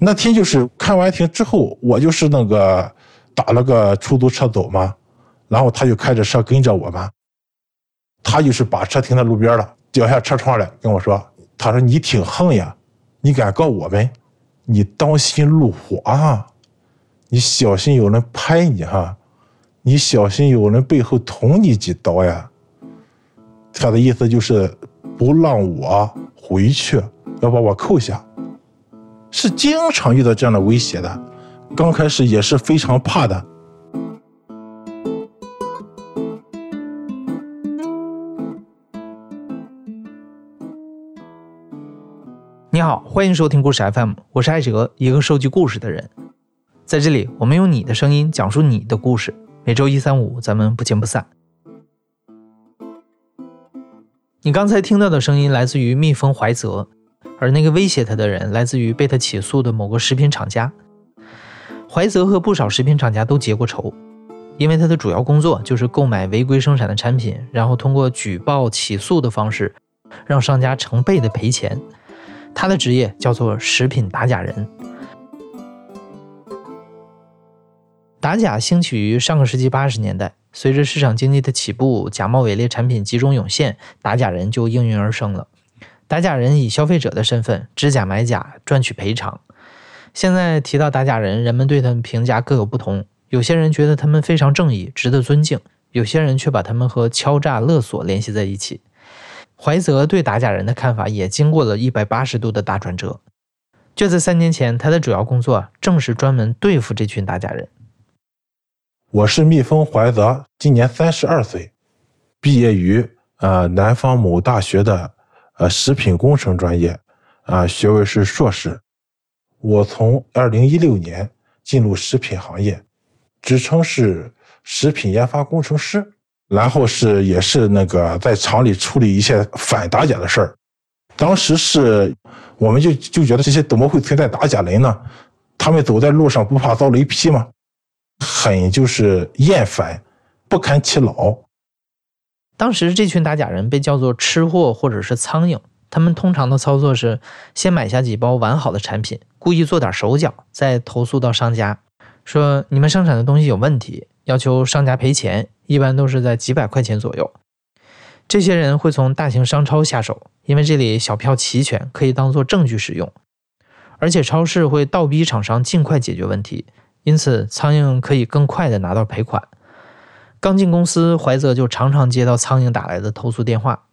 那天就是看完庭之后，我就是那个打了个出租车走嘛，然后他就开着车跟着我嘛，他就是把车停在路边了，掉下车窗来跟我说：“他说你挺横呀，你敢告我们？你当心路虎啊，你小心有人拍你哈，你小心有人背后捅你几刀呀。”他的意思就是不让我回去，要把我扣下。是经常遇到这样的威胁的，刚开始也是非常怕的。你好，欢迎收听故事 FM，我是艾哲，一个收集故事的人。在这里，我们用你的声音讲述你的故事。每周一、三、五，咱们不见不散。你刚才听到的声音来自于蜜蜂怀泽。而那个威胁他的人来自于被他起诉的某个食品厂家。怀泽和不少食品厂家都结过仇，因为他的主要工作就是购买违规生产的产品，然后通过举报、起诉的方式，让商家成倍的赔钱。他的职业叫做食品打假人。打假兴起于上个世纪八十年代，随着市场经济的起步，假冒伪劣产品集中涌现，打假人就应运而生了。打假人以消费者的身份知假买假赚取赔偿。现在提到打假人，人们对他们评价各有不同。有些人觉得他们非常正义，值得尊敬；有些人却把他们和敲诈勒索联系在一起。怀泽对打假人的看法也经过了一百八十度的大转折。就在三年前，他的主要工作正是专门对付这群打假人。我是蜜蜂怀泽，今年三十二岁，毕业于呃南方某大学的。呃，食品工程专业，啊，学位是硕士。我从二零一六年进入食品行业，职称是食品研发工程师，然后是也是那个在厂里处理一些反打假的事儿。当时是，我们就就觉得这些怎么会存在打假人呢？他们走在路上不怕遭雷劈吗？很就是厌烦，不堪其劳。当时这群打假人被叫做吃货或者是苍蝇，他们通常的操作是先买下几包完好的产品，故意做点手脚，再投诉到商家，说你们生产的东西有问题，要求商家赔钱，一般都是在几百块钱左右。这些人会从大型商超下手，因为这里小票齐全，可以当做证据使用，而且超市会倒逼厂商尽快解决问题，因此苍蝇可以更快的拿到赔款。刚进公司，怀泽就常常接到苍蝇打来的投诉电话。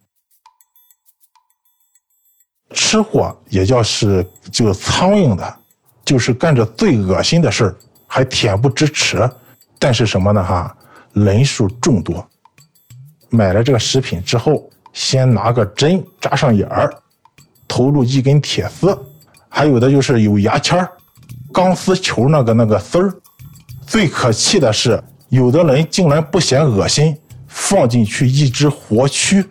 吃货也叫是就苍蝇的，就是干着最恶心的事儿，还恬不知耻。但是什么呢？哈，人数众多。买了这个食品之后，先拿个针扎上眼儿，投入一根铁丝，还有的就是有牙签儿、钢丝球那个那个丝儿。最可气的是。有的人竟然不嫌恶心，放进去一只活蛆。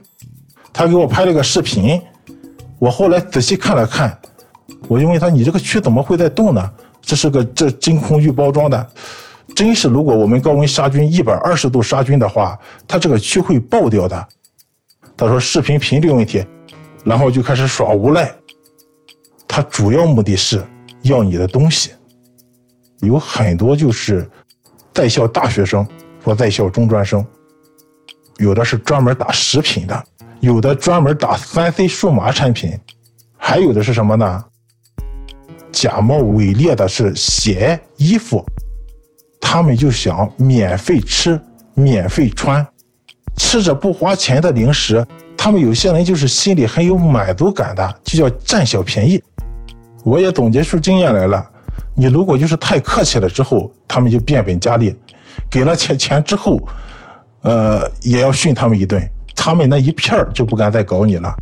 他给我拍了个视频，我后来仔细看了看，我就问他：“你这个蛆怎么会在动呢？”这是个这真空预包装的，真是如果我们高温杀菌一百二十度杀菌的话，它这个蛆会爆掉的。他说视频频率问题，然后就开始耍无赖。他主要目的是要你的东西，有很多就是。在校大学生或在校中专生，有的是专门打食品的，有的专门打三 C 数码产品，还有的是什么呢？假冒伪劣的是鞋、衣服，他们就想免费吃、免费穿，吃着不花钱的零食，他们有些人就是心里很有满足感的，就叫占小便宜。我也总结出经验来了。你如果就是太客气了，之后他们就变本加厉，给了钱钱之后，呃，也要训他们一顿，他们那一片儿就不敢再搞你了。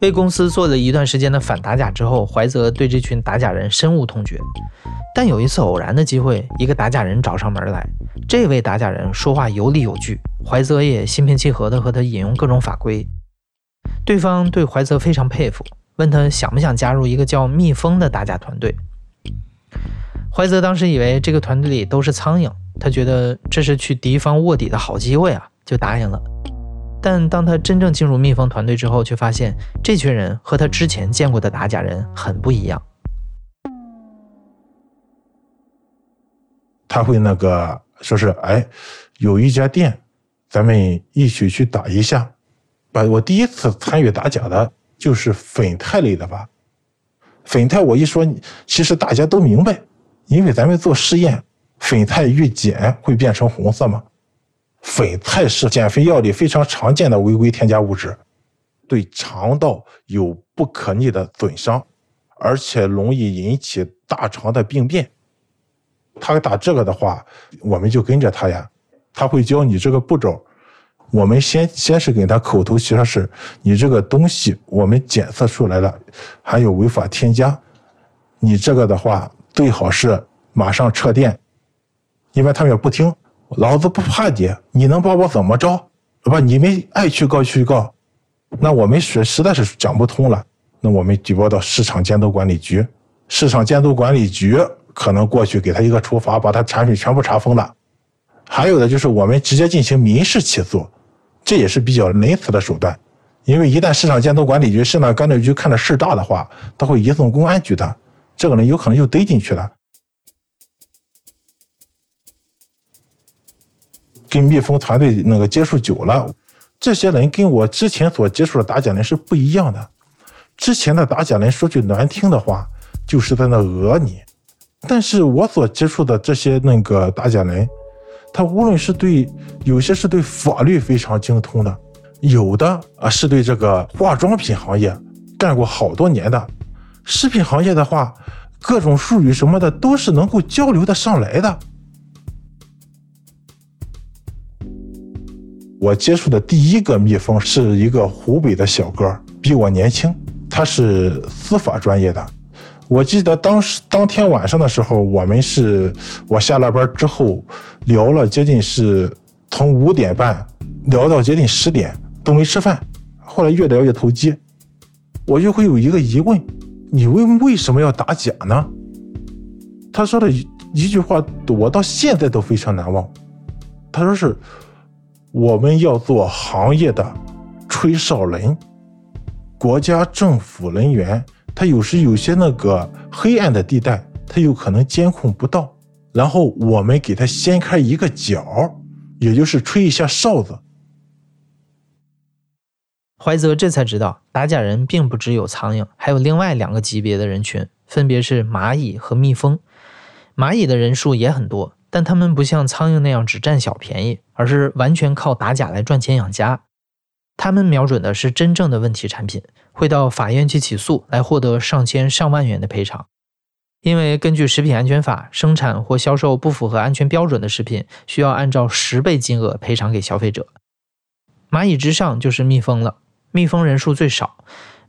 为公司做了一段时间的反打假之后，怀泽对这群打假人深恶痛绝。但有一次偶然的机会，一个打假人找上门来，这位打假人说话有理有据，怀泽也心平气和的和他引用各种法规，对方对怀泽非常佩服。问他想不想加入一个叫蜜蜂的打假团队？怀泽当时以为这个团队里都是苍蝇，他觉得这是去敌方卧底的好机会啊，就答应了。但当他真正进入蜜蜂团队之后，却发现这群人和他之前见过的打假人很不一样。他会那个说是哎，有一家店，咱们一起去打一下。把我第一次参与打假的，就是粉肽类的吧。粉肽我一说，其实大家都明白，因为咱们做实验，粉肽遇碱会变成红色吗？粉肽是减肥药里非常常见的违规添加物质，对肠道有不可逆的损伤，而且容易引起大肠的病变。他打这个的话，我们就跟着他呀。他会教你这个步骤。我们先先是给他口头协商是，你这个东西我们检测出来了，还有违法添加。你这个的话，最好是马上撤店。一般他们也不听，老子不怕你，你能把我怎么着？不，你们爱去告去告。那我们实实在是讲不通了，那我们举报到市场监督管理局。市场监督管理局。可能过去给他一个处罚，把他产品全部查封了。还有的就是我们直接进行民事起诉，这也是比较仁慈的手段。因为一旦市场监督管理局、市场监督局看着事大的话，他会移送公安局的，这个人有可能就逮进去了。跟蜜蜂团队那个接触久了，这些人跟我之前所接触的打假人是不一样的。之前的打假人说句难听的话，就是在那讹你。但是我所接触的这些那个打假人，他无论是对有些是对法律非常精通的，有的啊是对这个化妆品行业干过好多年的，食品行业的话，各种术语什么的都是能够交流的上来的。我接触的第一个蜜蜂是一个湖北的小哥，比我年轻，他是司法专业的。我记得当时当天晚上的时候，我们是我下了班之后聊了接近是从五点半聊到接近十点都没吃饭，后来越聊越投机，我就会有一个疑问：你为为什么要打假呢？他说的一一句话，我到现在都非常难忘。他说是我们要做行业的吹哨人，国家政府人员。它有时有些那个黑暗的地带，它有可能监控不到，然后我们给它掀开一个角，也就是吹一下哨子。怀泽这才知道，打假人并不只有苍蝇，还有另外两个级别的人群，分别是蚂蚁和蜜蜂。蚂蚁的人数也很多，但他们不像苍蝇那样只占小便宜，而是完全靠打假来赚钱养家。他们瞄准的是真正的问题产品。会到法院去起诉，来获得上千上万元的赔偿。因为根据食品安全法，生产或销售不符合安全标准的食品，需要按照十倍金额赔偿给消费者。蚂蚁之上就是蜜蜂了，蜜蜂人数最少，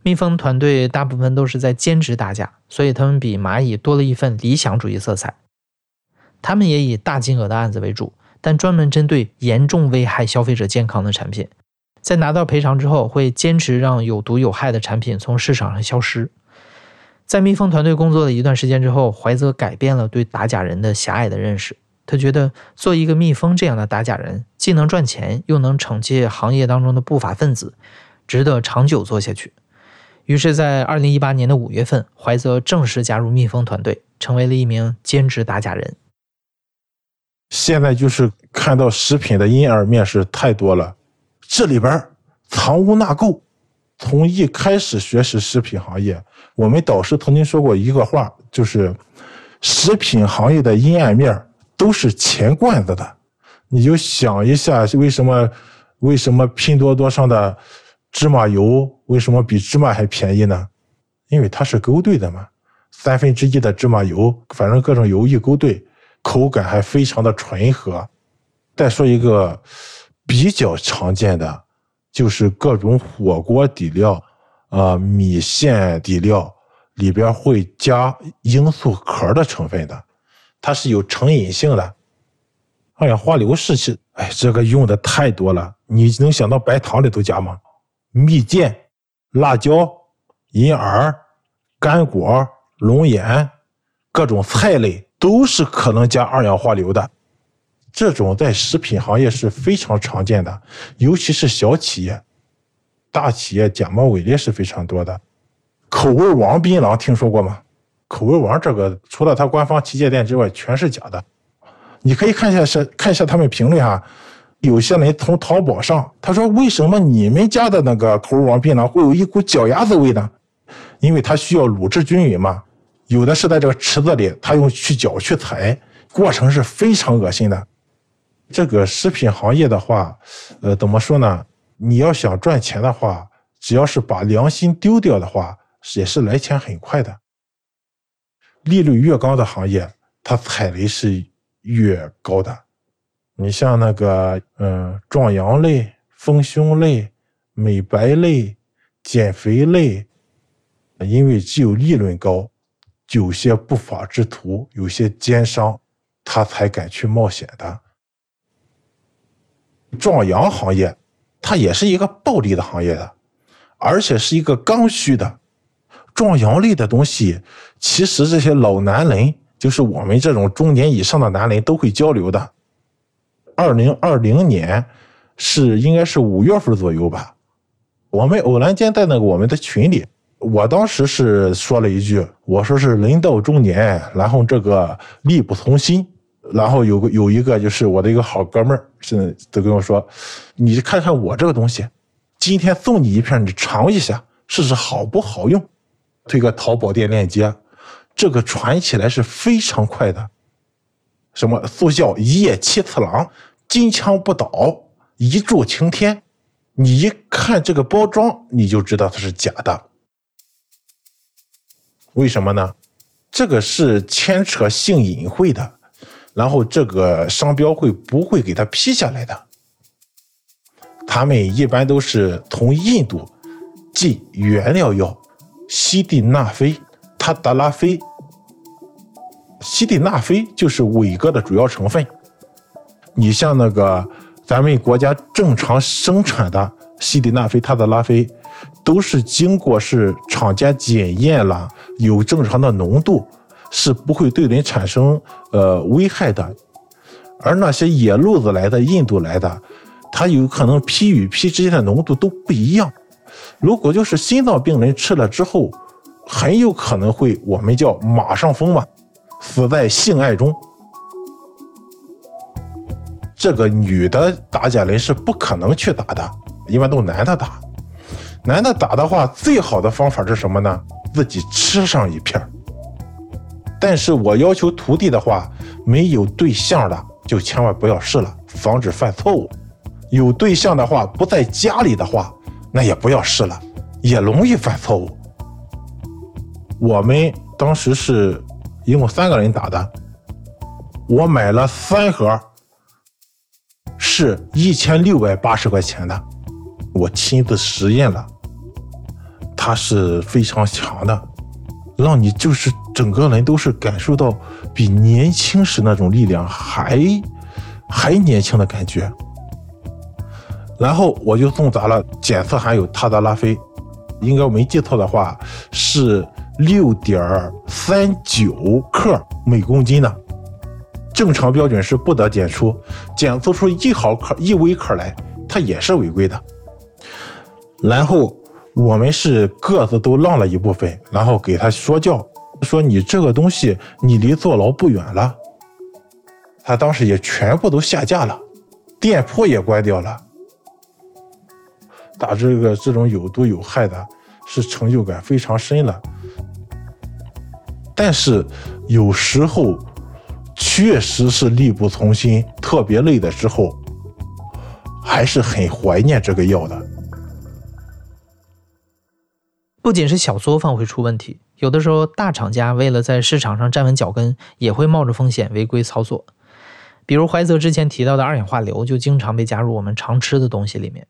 蜜蜂团队大部分都是在兼职打假，所以他们比蚂蚁多了一份理想主义色彩。他们也以大金额的案子为主，但专门针对严重危害消费者健康的产品。在拿到赔偿之后，会坚持让有毒有害的产品从市场上消失。在蜜蜂团队工作了一段时间之后，怀泽改变了对打假人的狭隘的认识。他觉得做一个蜜蜂这样的打假人，既能赚钱，又能惩戒行业当中的不法分子，值得长久做下去。于是，在二零一八年的五月份，怀泽正式加入蜜蜂团队，成为了一名兼职打假人。现在就是看到食品的婴儿面是太多了。这里边藏污纳垢。从一开始学习食品行业，我们导师曾经说过一个话，就是食品行业的阴暗面都是钱罐子的。你就想一下，为什么为什么拼多多上的芝麻油为什么比芝麻还便宜呢？因为它是勾兑的嘛，三分之一的芝麻油，反正各种油一勾兑，口感还非常的醇和。再说一个。比较常见的就是各种火锅底料，呃，米线底料里边会加罂粟壳的成分的，它是有成瘾性的。二氧化硫是是，哎，这个用的太多了。你能想到白糖里都加吗？蜜饯、辣椒、银耳、干果、龙眼，各种菜类都是可能加二氧化硫的。这种在食品行业是非常常见的，尤其是小企业，大企业假冒伪劣是非常多的。口味王槟榔听说过吗？口味王这个除了它官方旗舰店之外，全是假的。你可以看一下是看一下他们评论哈，有些人从淘宝上他说为什么你们家的那个口味王槟榔会有一股脚丫子味呢？因为它需要卤制均匀嘛，有的是在这个池子里，他用去脚去踩，过程是非常恶心的。这个食品行业的话，呃，怎么说呢？你要想赚钱的话，只要是把良心丢掉的话，也是来钱很快的。利润越高的行业，它踩雷是越高的。你像那个，嗯，壮阳类、丰胸类、美白类、减肥类，因为只有利润高，有些不法之徒、有些奸商，他才敢去冒险的。壮阳行业，它也是一个暴利的行业的，而且是一个刚需的。壮阳类的东西，其实这些老男人，就是我们这种中年以上的男人都会交流的。二零二零年是应该是五月份左右吧，我们偶然间在那个我们的群里，我当时是说了一句，我说是人到中年，然后这个力不从心。然后有个有一个就是我的一个好哥们儿，是都跟我说：“你看看我这个东西，今天送你一片，你尝一下，试试好不好用。”推个淘宝店链接，这个传起来是非常快的。什么速效一夜七次郎，金枪不倒，一柱擎天。你一看这个包装，你就知道它是假的。为什么呢？这个是牵扯性隐晦的。然后这个商标会不会给他批下来的？他们一般都是从印度进原料药西地那非、他达拉非。西地那非就是伟哥的主要成分。你像那个咱们国家正常生产的西地那非、他达拉非，都是经过是厂家检验了，有正常的浓度。是不会对人产生呃危害的，而那些野路子来的、印度来的，它有可能皮与皮之间的浓度都不一样。如果就是心脏病人吃了之后，很有可能会我们叫马上疯嘛，死在性爱中。这个女的打假人是不可能去打的，一般都男的打。男的打的话，最好的方法是什么呢？自己吃上一片但是我要求徒弟的话，没有对象的就千万不要试了，防止犯错误；有对象的话，不在家里的话，那也不要试了，也容易犯错误。我们当时是一共三个人打的，我买了三盒，是一千六百八十块钱的，我亲自实验了，它是非常强的。让你就是整个人都是感受到比年轻时那种力量还还年轻的感觉，然后我就送砸了检测含有他达拉非，应该我没记错的话是六点三九克每公斤的，正常标准是不得检出，检测出一毫克一微克来，它也是违规的，然后。我们是个子都让了一部分，然后给他说教，说你这个东西你离坐牢不远了。他当时也全部都下架了，店铺也关掉了。打这个这种有毒有害的，是成就感非常深了。但是有时候确实是力不从心，特别累的时候，还是很怀念这个药的。不仅是小作坊会出问题，有的时候大厂家为了在市场上站稳脚跟，也会冒着风险违规操作。比如怀泽之前提到的二氧化硫，就经常被加入我们常吃的东西里面。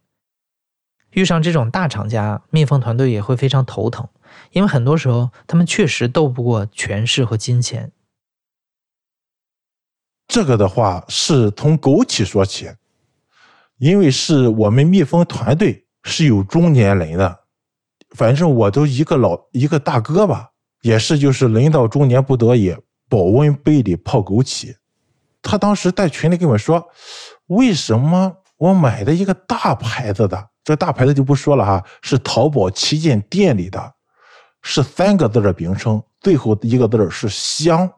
遇上这种大厂家，蜜蜂团队也会非常头疼，因为很多时候他们确实斗不过权势和金钱。这个的话是从枸杞说起，因为是我们蜜蜂团队是有中年人的。反正我都一个老一个大哥吧，也是就是人到中年不得已，保温杯里泡枸杞，他当时在群里跟我说，为什么我买的一个大牌子的，这大牌子就不说了哈，是淘宝旗舰店里的，是三个字的名称，最后一个字是香。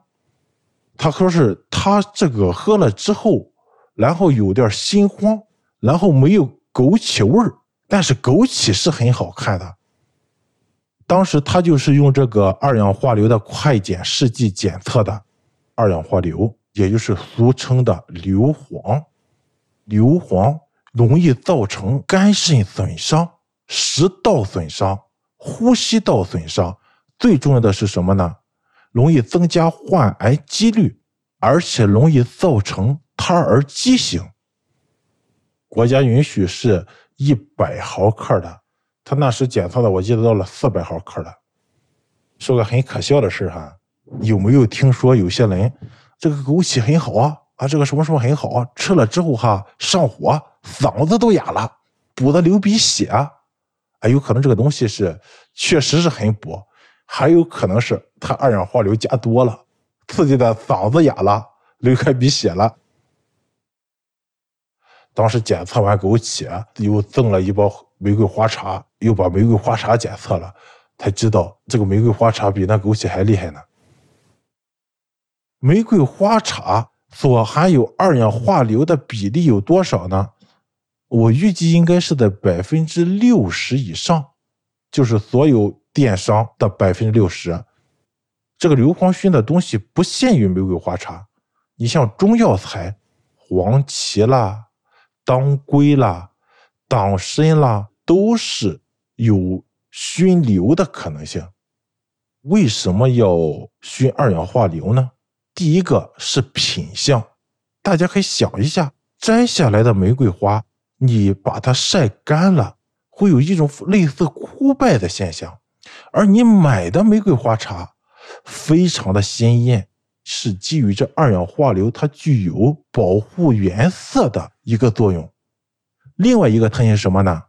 他说是他这个喝了之后，然后有点心慌，然后没有枸杞味儿，但是枸杞是很好看的。当时他就是用这个二氧化硫的快检试剂检测的，二氧化硫，也就是俗称的硫磺。硫磺容易造成肝肾损伤、食道损伤、呼吸道损伤，最重要的是什么呢？容易增加患癌几率，而且容易造成胎儿畸形。国家允许是一百毫克的。他那时检测的，我记得到了四百毫克了。说个很可笑的事哈，有没有听说有些人这个枸杞很好啊啊，这个什么什么很好啊，吃了之后哈上火，嗓子都哑了，补的流鼻血，啊，有可能这个东西是确实是很补，还有可能是他二氧化硫加多了，刺激的嗓子哑了，流开鼻血了。当时检测完枸杞，又赠了一包玫瑰花茶，又把玫瑰花茶检测了，才知道这个玫瑰花茶比那枸杞还厉害呢。玫瑰花茶所含有二氧化硫的比例有多少呢？我预计应该是在百分之六十以上，就是所有电商的百分之六十。这个硫磺熏的东西不限于玫瑰花茶，你像中药材，黄芪啦。当归啦、党参啦，都是有熏硫的可能性。为什么要熏二氧化硫呢？第一个是品相，大家可以想一下，摘下来的玫瑰花，你把它晒干了，会有一种类似枯败的现象；而你买的玫瑰花茶，非常的鲜艳。是基于这二氧化硫，它具有保护原色的一个作用。另外一个特性是什么呢？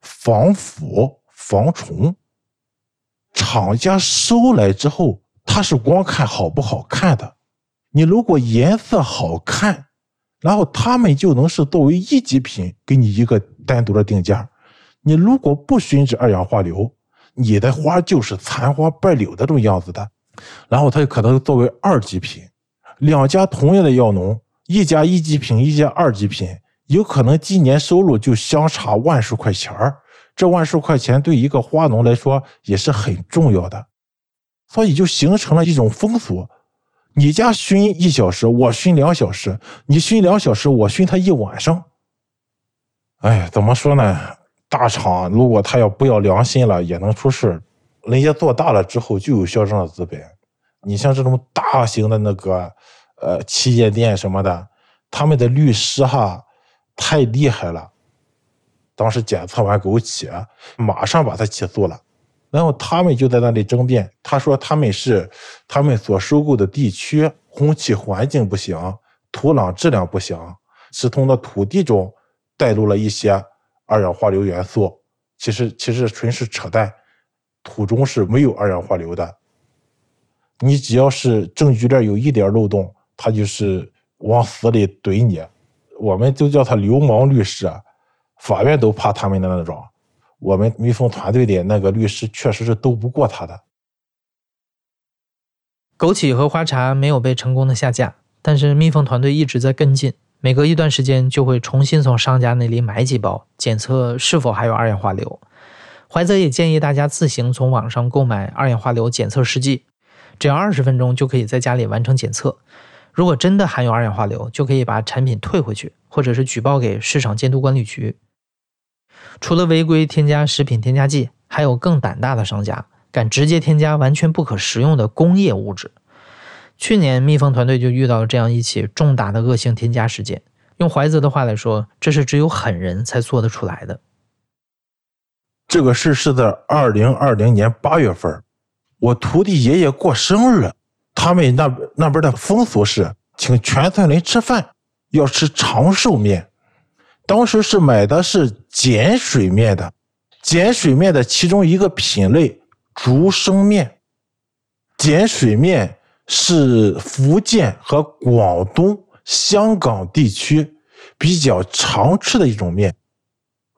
防腐、防虫。厂家收来之后，他是光看好不好看的。你如果颜色好看，然后他们就能是作为一级品给你一个单独的定价。你如果不熏制二氧化硫，你的花就是残花败柳的这种样子的。然后它就可能作为二级品，两家同样的药农，一家一级品，一家二级品，有可能今年收入就相差万数块钱儿。这万数块钱对一个花农来说也是很重要的，所以就形成了一种风俗：你家熏一小时，我熏两小时；你熏两小时，我熏他一晚上。哎，怎么说呢？大厂如果他要不要良心了，也能出事。人家做大了之后就有嚣张的资本，你像这种大型的那个呃旗舰店什么的，他们的律师哈太厉害了。当时检测完枸杞，马上把他起诉了，然后他们就在那里争辩，他说他们是他们所收购的地区空气环境不行，土壤质量不行，是从那土地中带入了一些二氧化硫元素，其实其实纯是扯淡。土中是没有二氧化硫的，你只要是证据链有一点漏洞，他就是往死里怼你。我们就叫他流氓律师，法院都怕他们的那种。我们蜜蜂团队的那个律师确实是斗不过他的。枸杞和花茶没有被成功的下架，但是蜜蜂团队一直在跟进，每隔一段时间就会重新从商家那里买几包，检测是否还有二氧化硫。怀泽也建议大家自行从网上购买二氧化硫检测试剂，只要二十分钟就可以在家里完成检测。如果真的含有二氧化硫，就可以把产品退回去，或者是举报给市场监督管理局。除了违规添加食品添加剂，还有更胆大的商家敢直接添加完全不可食用的工业物质。去年蜜蜂团队就遇到了这样一起重大的恶性添加事件。用怀泽的话来说，这是只有狠人才做得出来的。这个事是在二零二零年八月份，我徒弟爷爷过生日，他们那那边的风俗是请全村人吃饭，要吃长寿面。当时是买的是碱水面的，碱水面的其中一个品类竹升面。碱水面是福建和广东香港地区比较常吃的一种面。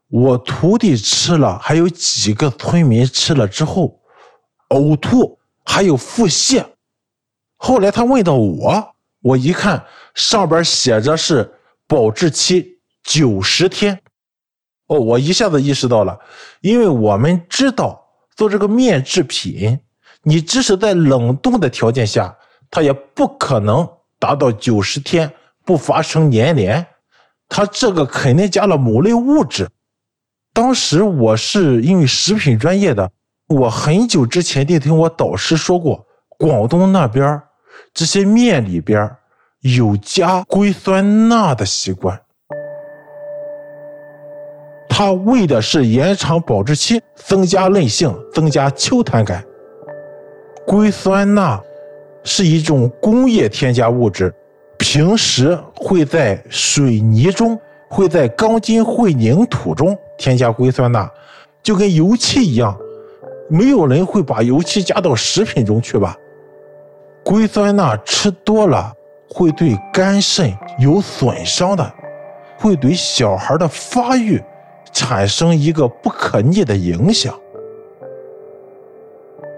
我徒弟吃了，还有几个村民吃了之后呕吐，还有腹泻。后来他问到我，我一看上边写着是保质期九十天。哦，我一下子意识到了，因为我们知道做这个面制品，你即使在冷冻的条件下，它也不可能达到九十天不发生粘连，它这个肯定加了某类物质。当时我是因为食品专业的，我很久之前就听我导师说过，广东那边这些面里边有加硅酸钠的习惯。它为的是延长保质期，增加韧性，增加球弹感。硅酸钠是一种工业添加物质，平时会在水泥中、会在钢筋混凝土中添加硅酸钠，就跟油漆一样。没有人会把油漆加到食品中去吧？硅酸钠吃多了会对肝肾有损伤的，会对小孩的发育。产生一个不可逆的影响。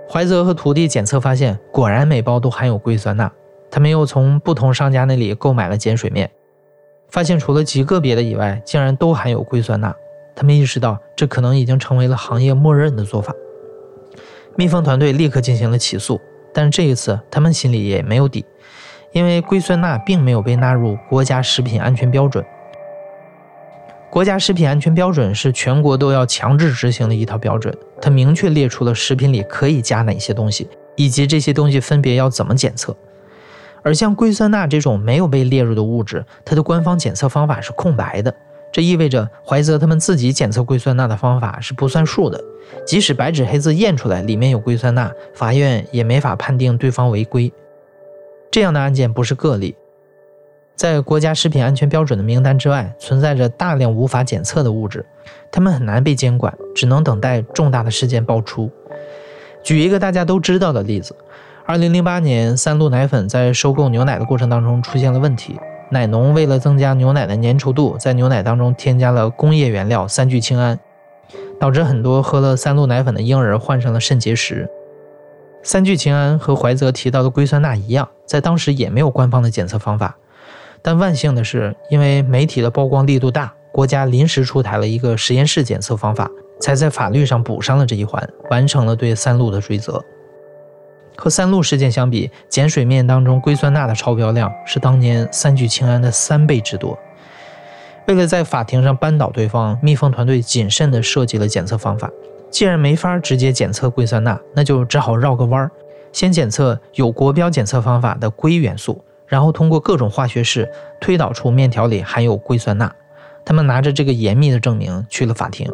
怀泽和徒弟检测发现，果然每包都含有硅酸钠。他们又从不同商家那里购买了碱水面，发现除了极个别的以外，竟然都含有硅酸钠。他们意识到，这可能已经成为了行业默认的做法。蜜蜂团队立刻进行了起诉，但是这一次他们心里也没有底，因为硅酸钠并没有被纳入国家食品安全标准。国家食品安全标准是全国都要强制执行的一套标准，它明确列出了食品里可以加哪些东西，以及这些东西分别要怎么检测。而像硅酸钠这种没有被列入的物质，它的官方检测方法是空白的，这意味着怀泽他们自己检测硅酸钠的方法是不算数的。即使白纸黑字验出来里面有硅酸钠，法院也没法判定对方违规。这样的案件不是个例。在国家食品安全标准的名单之外，存在着大量无法检测的物质，它们很难被监管，只能等待重大的事件爆出。举一个大家都知道的例子：二零零八年，三鹿奶粉在收购牛奶的过程当中出现了问题，奶农为了增加牛奶的粘稠度，在牛奶当中添加了工业原料三聚氰胺，导致很多喝了三鹿奶粉的婴儿患上了肾结石。三聚氰胺和怀泽提到的硅酸钠一样，在当时也没有官方的检测方法。但万幸的是，因为媒体的曝光力度大，国家临时出台了一个实验室检测方法，才在法律上补上了这一环，完成了对三鹿的追责。和三鹿事件相比，碱水面当中硅酸钠的超标量是当年三聚氰胺的三倍之多。为了在法庭上扳倒对方，蜜蜂团队谨慎地设计了检测方法。既然没法直接检测硅酸钠，那就只好绕个弯儿，先检测有国标检测方法的硅元素。然后通过各种化学式推导出面条里含有硅酸钠，他们拿着这个严密的证明去了法庭。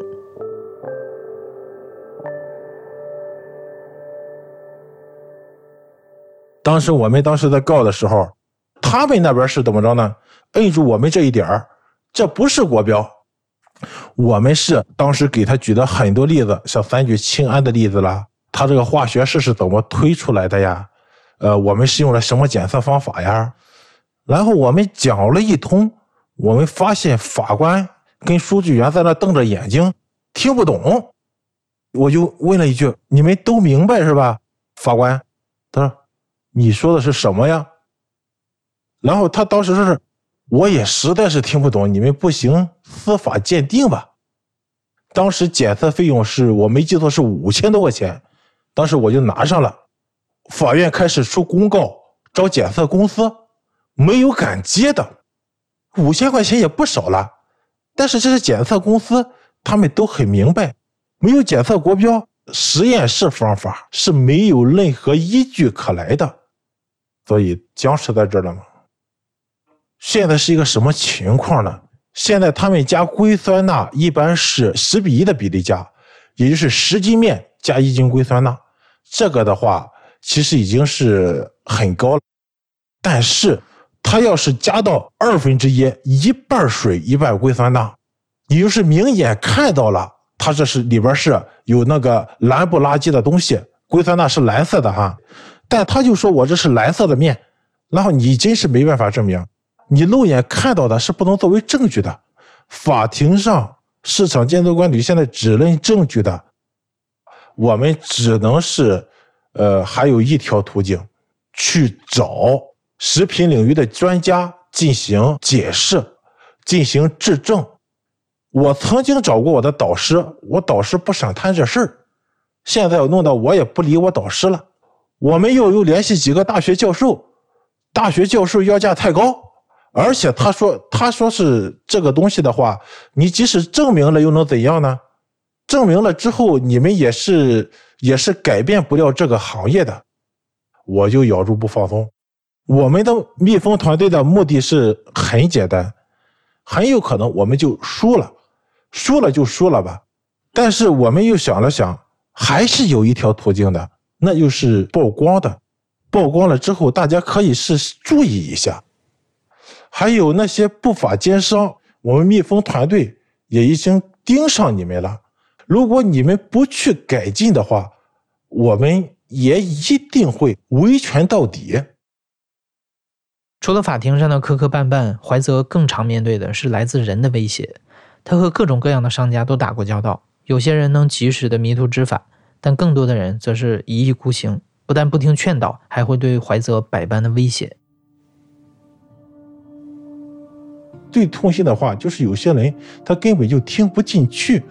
当时我们当时在告的时候，他们那边是怎么着呢？摁住我们这一点儿，这不是国标。我们是当时给他举的很多例子，像三聚氰胺的例子啦，他这个化学式是怎么推出来的呀？呃，我们是用了什么检测方法呀？然后我们讲了一通，我们发现法官跟书记员在那瞪着眼睛，听不懂。我就问了一句：“你们都明白是吧？”法官他说：“你说的是什么呀？”然后他当时说是：“我也实在是听不懂，你们不行，司法鉴定吧。”当时检测费用是我没记错是五千多块钱，当时我就拿上了。法院开始出公告找检测公司，没有敢接的，五千块钱也不少了。但是这些检测公司他们都很明白，没有检测国标，实验室方法是没有任何依据可来的，所以僵持在这儿了吗。现在是一个什么情况呢？现在他们加硅酸钠一般是十比一的比例加，也就是十斤面加一斤硅酸钠，这个的话。其实已经是很高了，但是它要是加到二分之一，一半水一半硅酸钠，你就是明眼看到了，它这是里边是有那个蓝不拉几的东西，硅酸钠是蓝色的哈，但他就说我这是蓝色的面，然后你真是没办法证明，你肉眼看到的是不能作为证据的。法庭上，市场监督管理局现在只认证据的，我们只能是，呃，还有一条途径，去找食品领域的专家进行解释，进行质证。我曾经找过我的导师，我导师不想谈这事儿，现在弄得我也不理我导师了。我们又又联系几个大学教授，大学教授要价太高。而且他说，他说是这个东西的话，你即使证明了又能怎样呢？证明了之后，你们也是也是改变不了这个行业的。我就咬住不放松。我们的蜜蜂团队的目的是很简单，很有可能我们就输了，输了就输了吧。但是我们又想了想，还是有一条途径的，那又是曝光的。曝光了之后，大家可以是注意一下。还有那些不法奸商，我们蜜蜂团队也已经盯上你们了。如果你们不去改进的话，我们也一定会维权到底。除了法庭上的磕磕绊绊，怀泽更常面对的是来自人的威胁。他和各种各样的商家都打过交道，有些人能及时的迷途知返，但更多的人则是一意孤行，不但不听劝导，还会对怀泽百般的威胁。最痛心的话就是有些人他根本就听不进去，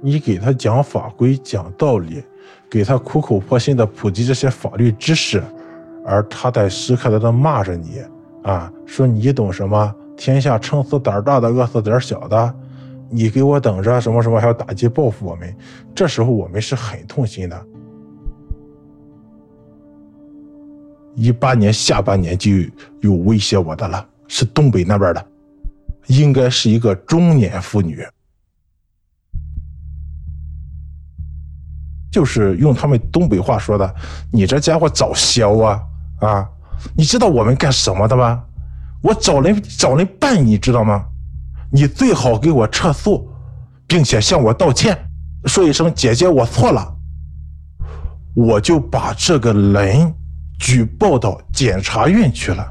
你给他讲法规讲道理，给他苦口婆心的普及这些法律知识，而他在时刻在那骂着你啊，说你懂什么？天下撑死胆大的，饿死胆小的，你给我等着什么什么，还要打击报复我们。这时候我们是很痛心的。一八年下半年就有威胁我的了，是东北那边的。应该是一个中年妇女，就是用他们东北话说的：“你这家伙早削啊啊！你知道我们干什么的吗？我找人找人办，你知道吗？你最好给我撤诉，并且向我道歉，说一声姐姐我错了，我就把这个人举报到检察院去了。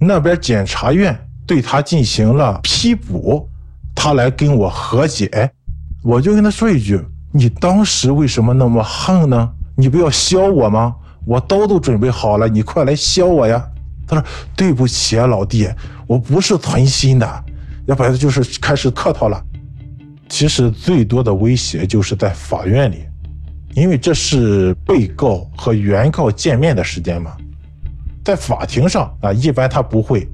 那边检察院。”对他进行了批捕，他来跟我和解，我就跟他说一句：“你当时为什么那么横呢？你不要削我吗？我刀都准备好了，你快来削我呀！”他说：“对不起啊，老弟，我不是存心的。”要不然就是开始客套了。其实最多的威胁就是在法院里，因为这是被告和原告见面的时间嘛，在法庭上啊，一般他不会。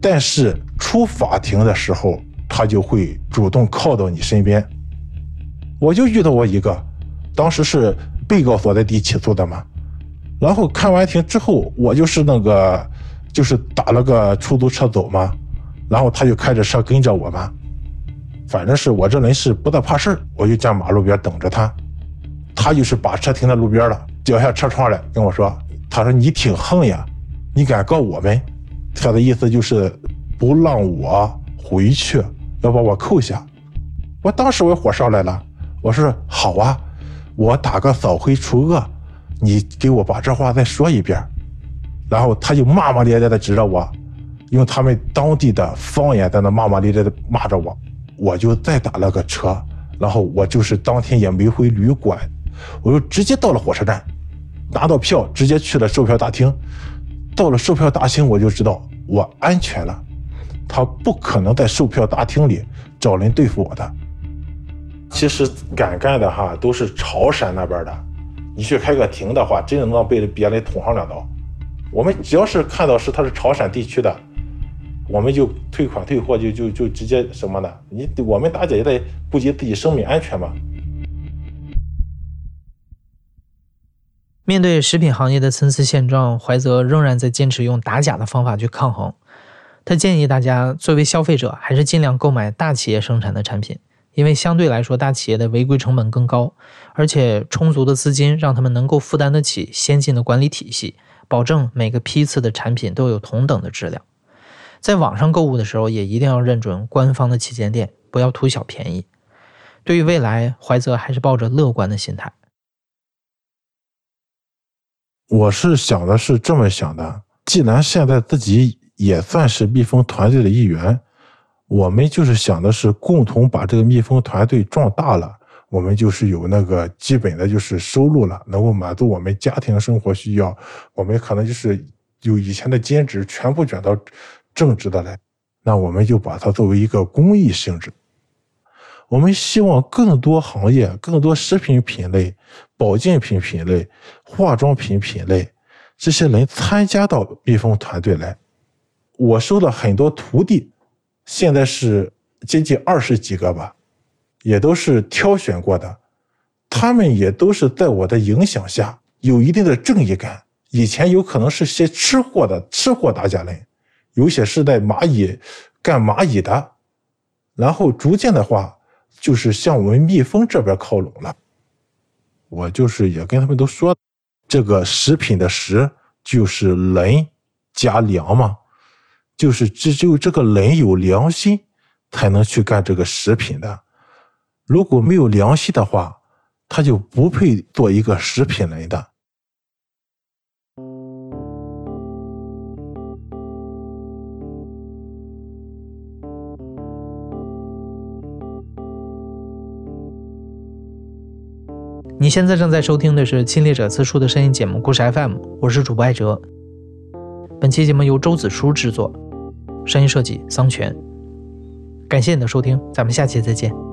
但是出法庭的时候，他就会主动靠到你身边。我就遇到过一个，当时是被告所在地起诉的嘛。然后看完庭之后，我就是那个，就是打了个出租车走嘛。然后他就开着车跟着我们。反正是我这人是不大怕事，我就站马路边等着他。他就是把车停在路边了，摇下车窗来跟我说：“他说你挺横呀，你敢告我们？”他的意思就是不让我回去，要把我扣下。我当时我火上来了，我说好啊，我打个扫黑除恶，你给我把这话再说一遍。然后他就骂骂咧咧的指着我，用他们当地的方言在那骂骂咧咧的骂着我。我就再打了个车，然后我就是当天也没回旅馆，我就直接到了火车站，拿到票直接去了售票大厅。到了售票大厅，我就知道我安全了。他不可能在售票大厅里找人对付我的。其实敢干的哈，都是潮汕那边的。你去开个庭的话，真的能被别人捅上两刀。我们只要是看到是他是潮汕地区的，我们就退款退货，就就就直接什么的。你我们大家也得顾及自己生命安全嘛。面对食品行业的参差现状，怀泽仍然在坚持用打假的方法去抗衡。他建议大家作为消费者，还是尽量购买大企业生产的产品，因为相对来说，大企业的违规成本更高，而且充足的资金让他们能够负担得起先进的管理体系，保证每个批次的产品都有同等的质量。在网上购物的时候，也一定要认准官方的旗舰店，不要图小便宜。对于未来，怀泽还是抱着乐观的心态。我是想的是这么想的，既然现在自己也算是蜜蜂团队的一员。我们就是想的是共同把这个蜜蜂团队壮大了，我们就是有那个基本的就是收入了，能够满足我们家庭生活需要。我们可能就是有以前的兼职全部转到正直的来，那我们就把它作为一个公益性质。我们希望更多行业、更多食品品类、保健品品类、化妆品品类这些人参加到蜜蜂团队来。我收了很多徒弟。现在是接近二十几个吧，也都是挑选过的，他们也都是在我的影响下有一定的正义感。以前有可能是些吃货的吃货打假人，有些是在蚂蚁干蚂蚁的，然后逐渐的话就是向我们蜜蜂这边靠拢了。我就是也跟他们都说，这个食品的食就是人加粮嘛。就是只有这个人有良心，才能去干这个食品的。如果没有良心的话，他就不配做一个食品人的。你现在正在收听的是《侵略者自述》的声音节目《故事 FM》，我是主播艾哲。本期节目由周子舒制作。声音设计桑泉，感谢你的收听，咱们下期再见。